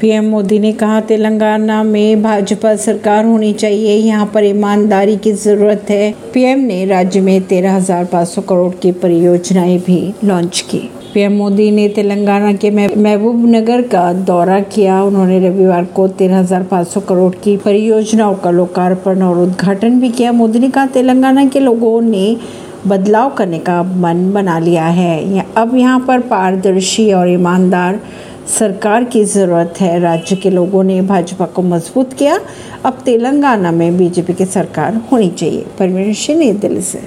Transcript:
PM Modi ने कहा, तेलंगाना में भाजपा सरकार होनी चाहिए, यहाँ पर ईमानदारी की ज़रूरत है। पीएम ने राज्य में तेरह हज़ार पाँच सौ करोड़ की परियोजनाएँ भी लॉन्च की। पीएम मोदी ने तेलंगाना के महबूब नगर का दौरा किया। उन्होंने रविवार को तेरह हज़ार पाँच सौ करोड़ की परियोजनाओं का लोकार्पण और उद्घाटन भी किया। मोदी ने कहा, तेलंगाना के लोगों ने बदलाव करने का मन बना लिया है। अब यहाँ पर पारदर्शी और ईमानदार सरकार की ज़रूरत है। राज्य के लोगों ने भाजपा को मज़बूत किया। अब तेलंगाना में बीजेपी की सरकार होनी चाहिए। परमेश नई दिल्ली से।